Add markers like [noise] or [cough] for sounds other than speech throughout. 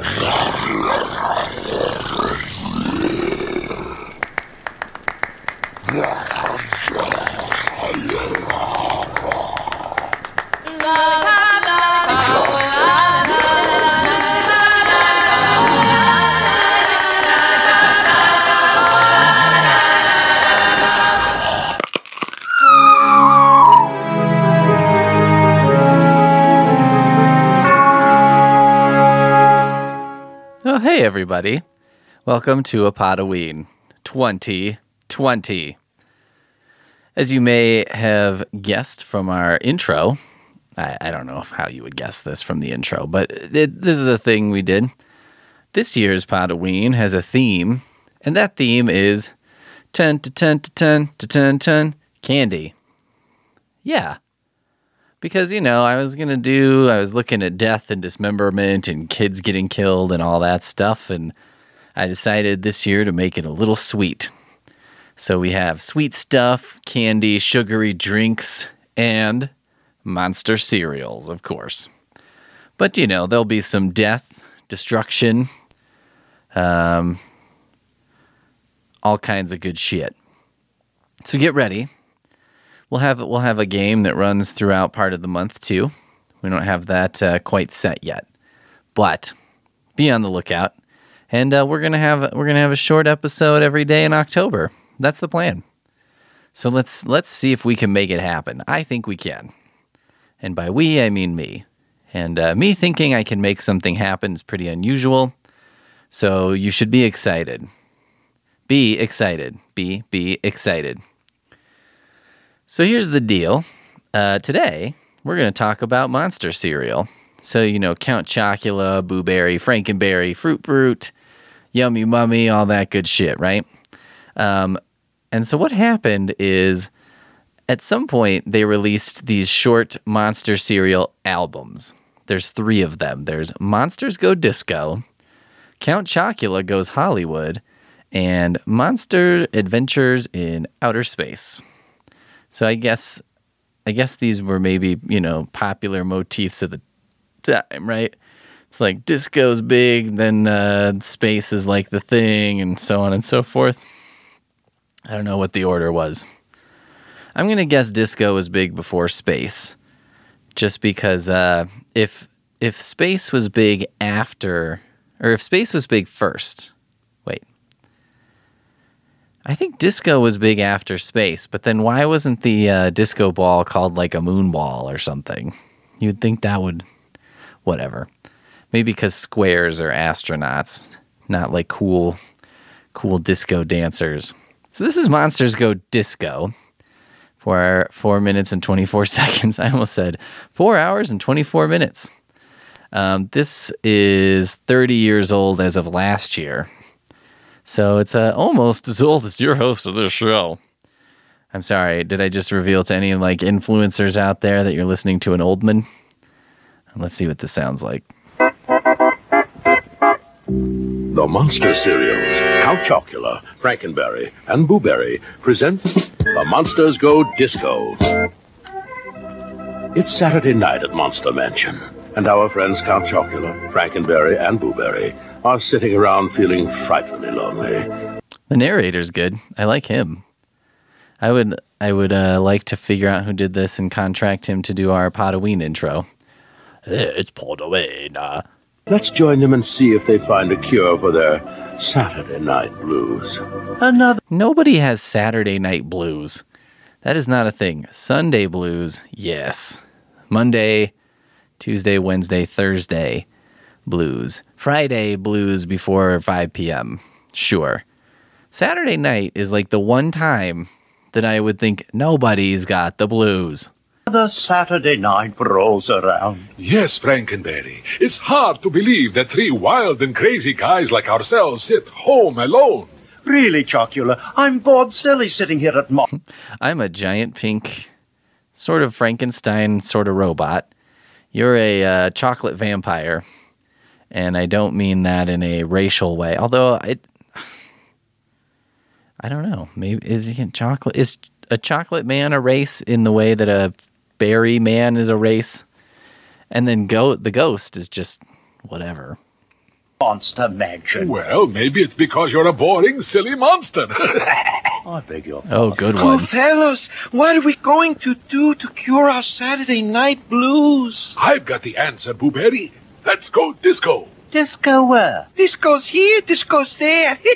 Oh, hey, everybody. Welcome to a Potaween 2020. As you may have guessed from our intro, I, I don't know how you would guess this from the intro, but it, this is a thing we did. This year's Potaween has a theme, and that theme is 10 to 10 to 10 to 10 10 candy. Yeah. Because, you know, I was to do, I was looking at death and dismemberment and kids getting killed and all that stuff. And I decided this year to make it a little sweet. So we have sweet stuff, candy, sugary drinks, and monster cereals, of course. But, you know, there'll be some death, destruction, um, all kinds of good shit. So get ready. We'll have we'll have a game that runs throughout part of the month too. We don't have that uh, quite set yet, but be on the lookout. And uh, we're gonna have we're gonna have a short episode every day in October. That's the plan. So let's let's see if we can make it happen. I think we can, and by we I mean me. And uh, me thinking I can make something happen is pretty unusual. So you should be excited. Be excited. Be be excited. So here's the deal. Uh, today, we're going to talk about monster cereal. So, you know, Count Chocula, Boo Berry, Frankenberry, Fruit Brute, Yummy Mummy, all that good shit, right? Um, and so what happened is at some point they released these short monster cereal albums. There's three of them. There's Monsters Go Disco, Count Chocula Goes Hollywood, and Monster Adventures in Outer Space. So I guess I guess these were maybe, you know, popular motifs of the time, right? It's like disco's big, then uh, space is like the thing, and so on and so forth. I don't know what the order was. I'm to guess disco was big before space, just because uh, if if space was big after, or if space was big first. I think disco was big after space, but then why wasn't the uh, disco ball called like a moon ball or something? You'd think that would, whatever. Maybe because squares are astronauts, not like cool, cool disco dancers. So this is Monsters Go Disco for four minutes and 24 [laughs] seconds. I almost said four hours and 24 minutes. Um, this is 30 years old as of last year. So it's uh, almost as old as your host of this show. I'm sorry, did I just reveal to any like influencers out there that you're listening to an old man? Let's see what this sounds like. The Monster Cereals, Count Chocula, Frankenberry, and Boo Berry present The Monsters Go Disco. It's Saturday night at Monster Mansion, and our friends Count Chocula, Frankenberry, and Boo Berry are sitting around feeling frightfully lonely. The narrator's good. I like him. I would I would uh, like to figure out who did this and contract him to do our Potaween intro. It's Potaween. Uh. Let's join them and see if they find a cure for their Saturday night blues. Another. Nobody has Saturday night blues. That is not a thing. Sunday blues, yes. Monday, Tuesday, Wednesday, Thursday blues. Friday blues before 5 p.m. Sure. Saturday night is like the one time that I would think nobody's got the blues. The Saturday night rolls around. Yes, Frankenberry. It's hard to believe that three wild and crazy guys like ourselves sit home alone. Really, Chocula, I'm bored silly sitting here at Mon. [laughs] I'm a giant pink, sort of Frankenstein sort of robot. You're a uh, chocolate vampire. And I don't mean that in a racial way. Although it, I don't know. Maybe is he chocolate? Is a chocolate man a race in the way that a berry man is a race? And then go the ghost is just whatever. Monster Mansion. Well, maybe it's because you're a boring, silly monster. [laughs] I beg your Oh, good Oh, one. fellas, what are we going to do to cure our Saturday night blues? I've got the answer, Booberry. Let's go disco. Disco where? Disco's here, disco's there. [laughs]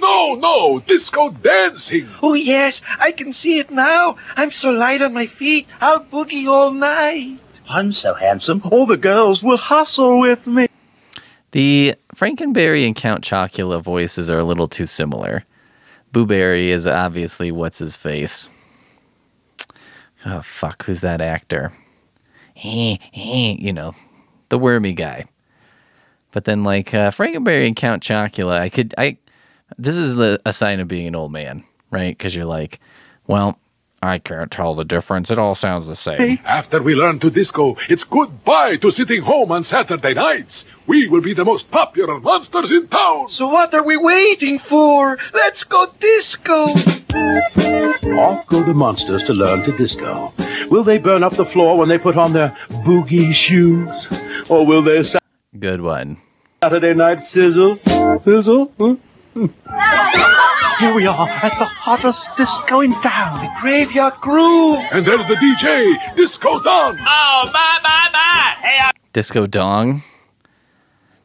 No, no, disco dancing. oh, yes, I can see it now. I'm so light on my feet, I'll boogie all night. I'm so handsome, all the girls will hustle with me. The Frankenberry and Count Chocula voices are a little too similar. Booberry is obviously what's his face. Oh fuck, who's that actor? Eh, eh, you know, the wormy guy. But then like uh, Frankenberry and Count Chocula, I could I this is the a sign of being an old man, right? Because you're like, well, I can't tell the difference. It all sounds the same. After we learn to disco, it's goodbye to sitting home on Saturday nights. We will be the most popular monsters in town. So what are we waiting for? Let's go disco. Off go the monsters to learn to disco. Will they burn up the floor when they put on their boogie shoes? Or will they Good one. Saturday night sizzle? Sizzle? Huh? Here we are at the hottest disco in town. The Graveyard groove. And there's the DJ, Disco Don. Disco Dong.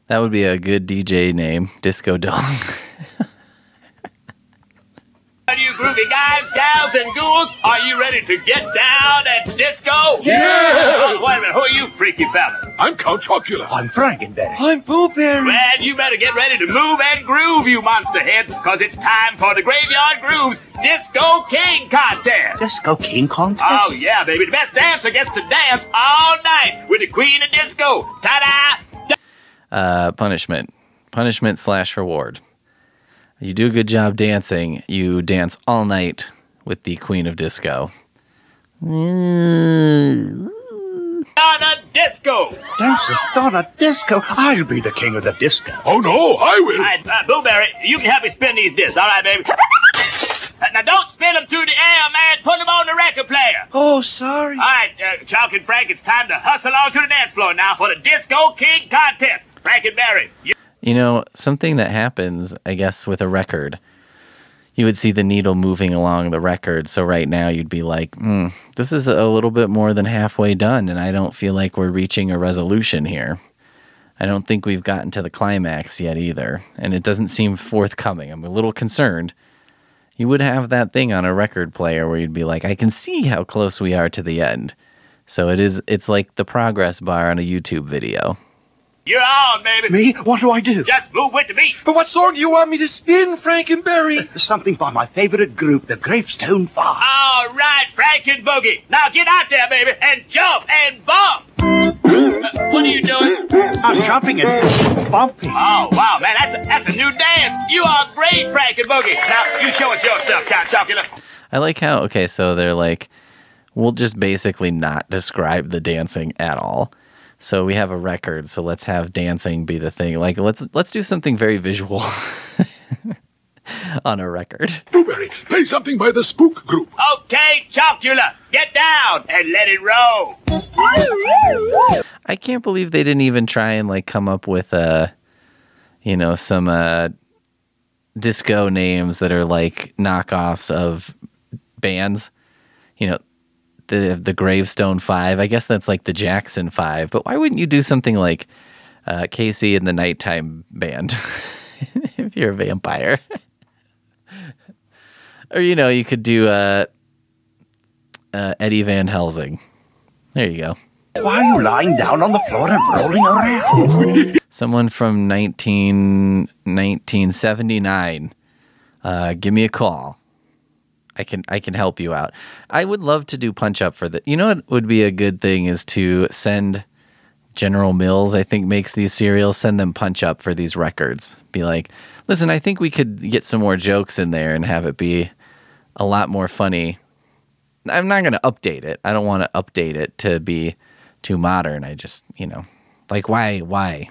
That would be a good DJ name. Disco Dong. [laughs] Are you groovy guys, gals, and ghouls? Are you ready to get down at disco? Yeah! Oh, wait a minute, who are you, freaky fella? I'm Count Chocula. I'm Frankenberry. I'm Boo Berry. Well, you better get ready to move and groove, you monster heads, because it's time for the Graveyard Grooves Disco King Contest. Disco King Kong? Oh, yeah, baby. The best dancer gets to dance all night with the Queen of Disco. Ta-da! Uh, punishment. Punishment slash reward. You do a good job dancing. You dance all night with the Queen of Disco. Donna Disco. Dance Dancing Donna Disco. I'll be the king of the disco. Oh no, I will. right, uh, Boo Berry, you can help me spin these discs, all right, baby? Uh, Now, don't spin them through the air, man. Put them on the record player. Oh, sorry. All right, uh, Chalk and Frank, it's time to hustle on to the dance floor now for the Disco King Contest. Frankenberry, you You know, something that happens, I guess, with a record, you would see the needle moving along the record. So right now you'd be like, hmm, this is a little bit more than halfway done, and I don't feel like we're reaching a resolution here. I don't think we've gotten to the climax yet either, and it doesn't seem forthcoming. I'm a little concerned. You would have that thing on a record player where you'd be like, I can see how close we are to the end. So it is it's like the progress bar on a YouTube video. You're on, baby. Me? What do I do? Just move with the beat. But what song do you want me to spin, Frankenberry? [laughs] Something by my favorite group, the Gravestone Five. All right, Frank and Boogie. Now get out there, baby, and jump and bump. Uh, what are you doing? I'm jumping and bumping. Oh, wow, man, that's a, that's a new dance. You are great, Frank and Boogie. Now, you show us your stuff, Count Chocula. I like how okay, so they're like, we'll just basically not describe the dancing at all. So we have a record, so let's have dancing be the thing. Like let's let's do something very visual [laughs] on a record. Boo Berry, play something by the Spook Group. Okay, Chocula, get down and let it roll. I can't believe they didn't even try and like come up with uh you know some uh disco names that are like knockoffs of bands. You know, the the Gravestone 5. I guess that's like the Jackson 5, but why wouldn't you do something like uh Casey and the Nighttime Band [laughs] if you're a vampire? [laughs] or you know, you could do uh uh Eddie Van Helsing. There you go. Why are you lying down on the floor and rolling around? [laughs] someone from 19, 1979 uh, give me a call i can i can help you out. I would love to do punch up for that you know what would be a good thing is to send general mills i think makes these cereals send them punch up for these records. Be like listen i think we could get some more jokes in there and have it be a lot more funny. I'm not going to update it. I don't want to update it to be too modern. I just you know like why why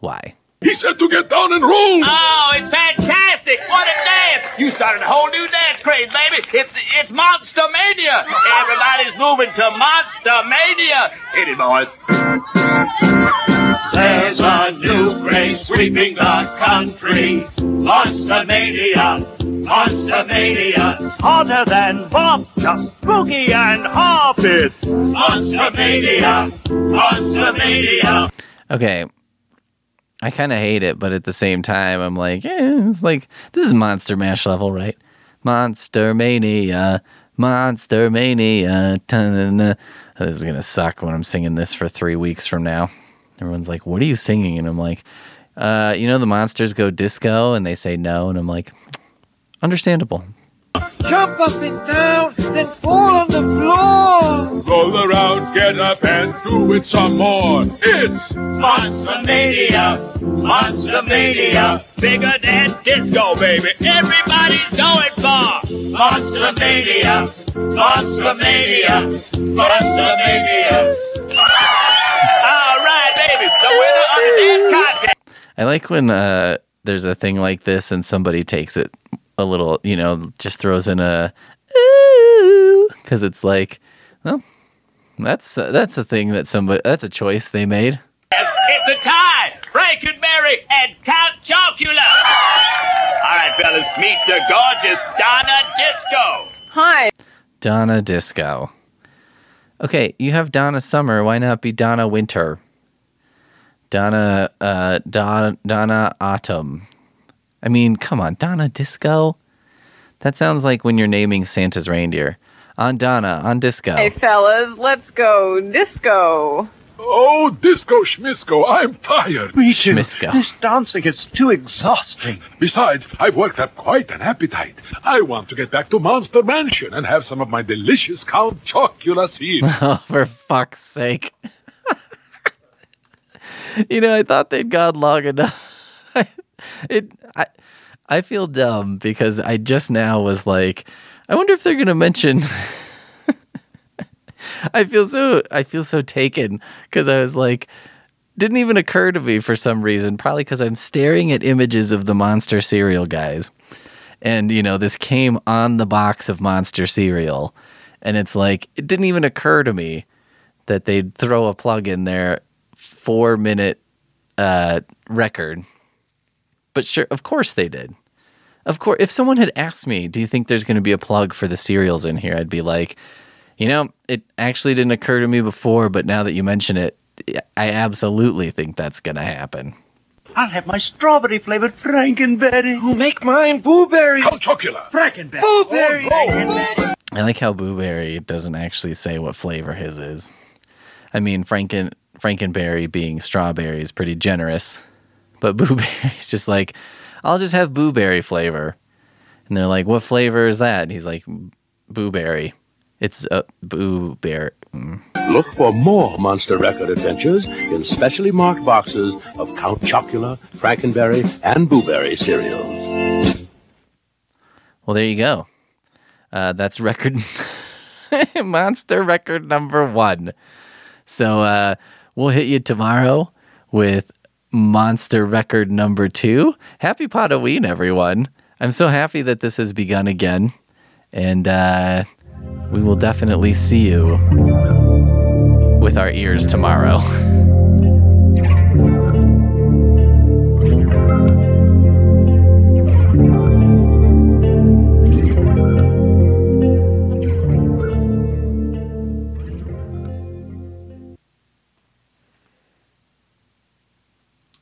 why He said to get down and roll. Oh, it's fantastic! What a dance! You started a whole new dance craze, baby. It's it's Monster Mania. Everybody's moving to Monster Mania. Hit it, boys. There's a new craze sweeping the country. Monster Mania, Monster Mania, Harder than Bob, just boogie and hop it. Monster Mania, Monster Mania. Okay. I kind of hate it, but at the same time, I'm like, eh, it's like, this is Monster Mash level, right? Monster Mania, Monster Mania. ta-na-na. This is to suck when I'm singing this for three weeks from now. Everyone's like, what are you singing? And I'm like, uh, you know, the monsters go disco, and they say no. And I'm like, understandable. Jump up and down, then fall on the floor. Roll around, get up, and do it some more. It's Monster Mania, Monster Mania, bigger than disco, baby. Everybody's going for Monster Mania, Monster Mania, Monster Mania. All right, baby, the winner of the dance contest. I like when uh, there's a thing like this and somebody takes it a little, you know, just throws in a because it's like, well, that's that's a thing that somebody that's a choice they made. It's a tie. Frankenberry and Count Chocula. All right, fellas, meet the gorgeous Donna Disco. Hi. Donna Disco. Okay, you have Donna Summer. Why not be Donna Winter? Donna, uh, Don, Donna Autumn. I mean, come on, Donna Disco. That sounds like when you're naming Santa's reindeer. On Donna, on Disco. Hey, fellas, let's go disco. oh, Disco Schmisco, I'm tired. Me too. Schmisco. This dancing is too exhausting. Besides, I've worked up quite an appetite. I want to get back to Monster Mansion and have some of my delicious Count Chocula seed. [laughs] Oh, for fuck's sake. [laughs] you know, I thought they'd gone long enough. It I I feel dumb because I just now was like, I wonder if they're gonna mention [laughs] I feel so I feel so taken because I was like didn't even occur to me for some reason, probably because I'm staring at images of the monster cereal guys. And you know, this came on the box of monster cereal. And it's like it didn't even occur to me that they'd throw a plug in there four minute uh, record. But sure, of course they did. Of course, if someone had asked me, "Do you think there's going to be a plug for the cereals in here?" I'd be like, "You know, it actually didn't occur to me before, but now that you mention it, I absolutely think that's going to happen." I'll have my strawberry flavored Frankenberry. Make mine blueberry. Count Chocula. Frankenberry. Boo Berry. I like how blueberry doesn't actually say what flavor his is. I mean, Franken Frankenberry being strawberry is pretty generous, but [laughs] Booberry's just like, I'll just have Booberry flavor. And they're like, what flavor is that? And he's like, Booberry. It's a Booberry. Mm. Look for more Monster Record adventures in specially marked boxes of Count Chocula, Frankenberry, and Boo Berry cereals. Well, there you go. Uh, that's record [laughs] monster record number one. So uh, we'll hit you tomorrow with monster record number two. Happy Halloween, everyone! I'm so happy that this has begun again, and uh, we will definitely see you with our ears tomorrow. [laughs]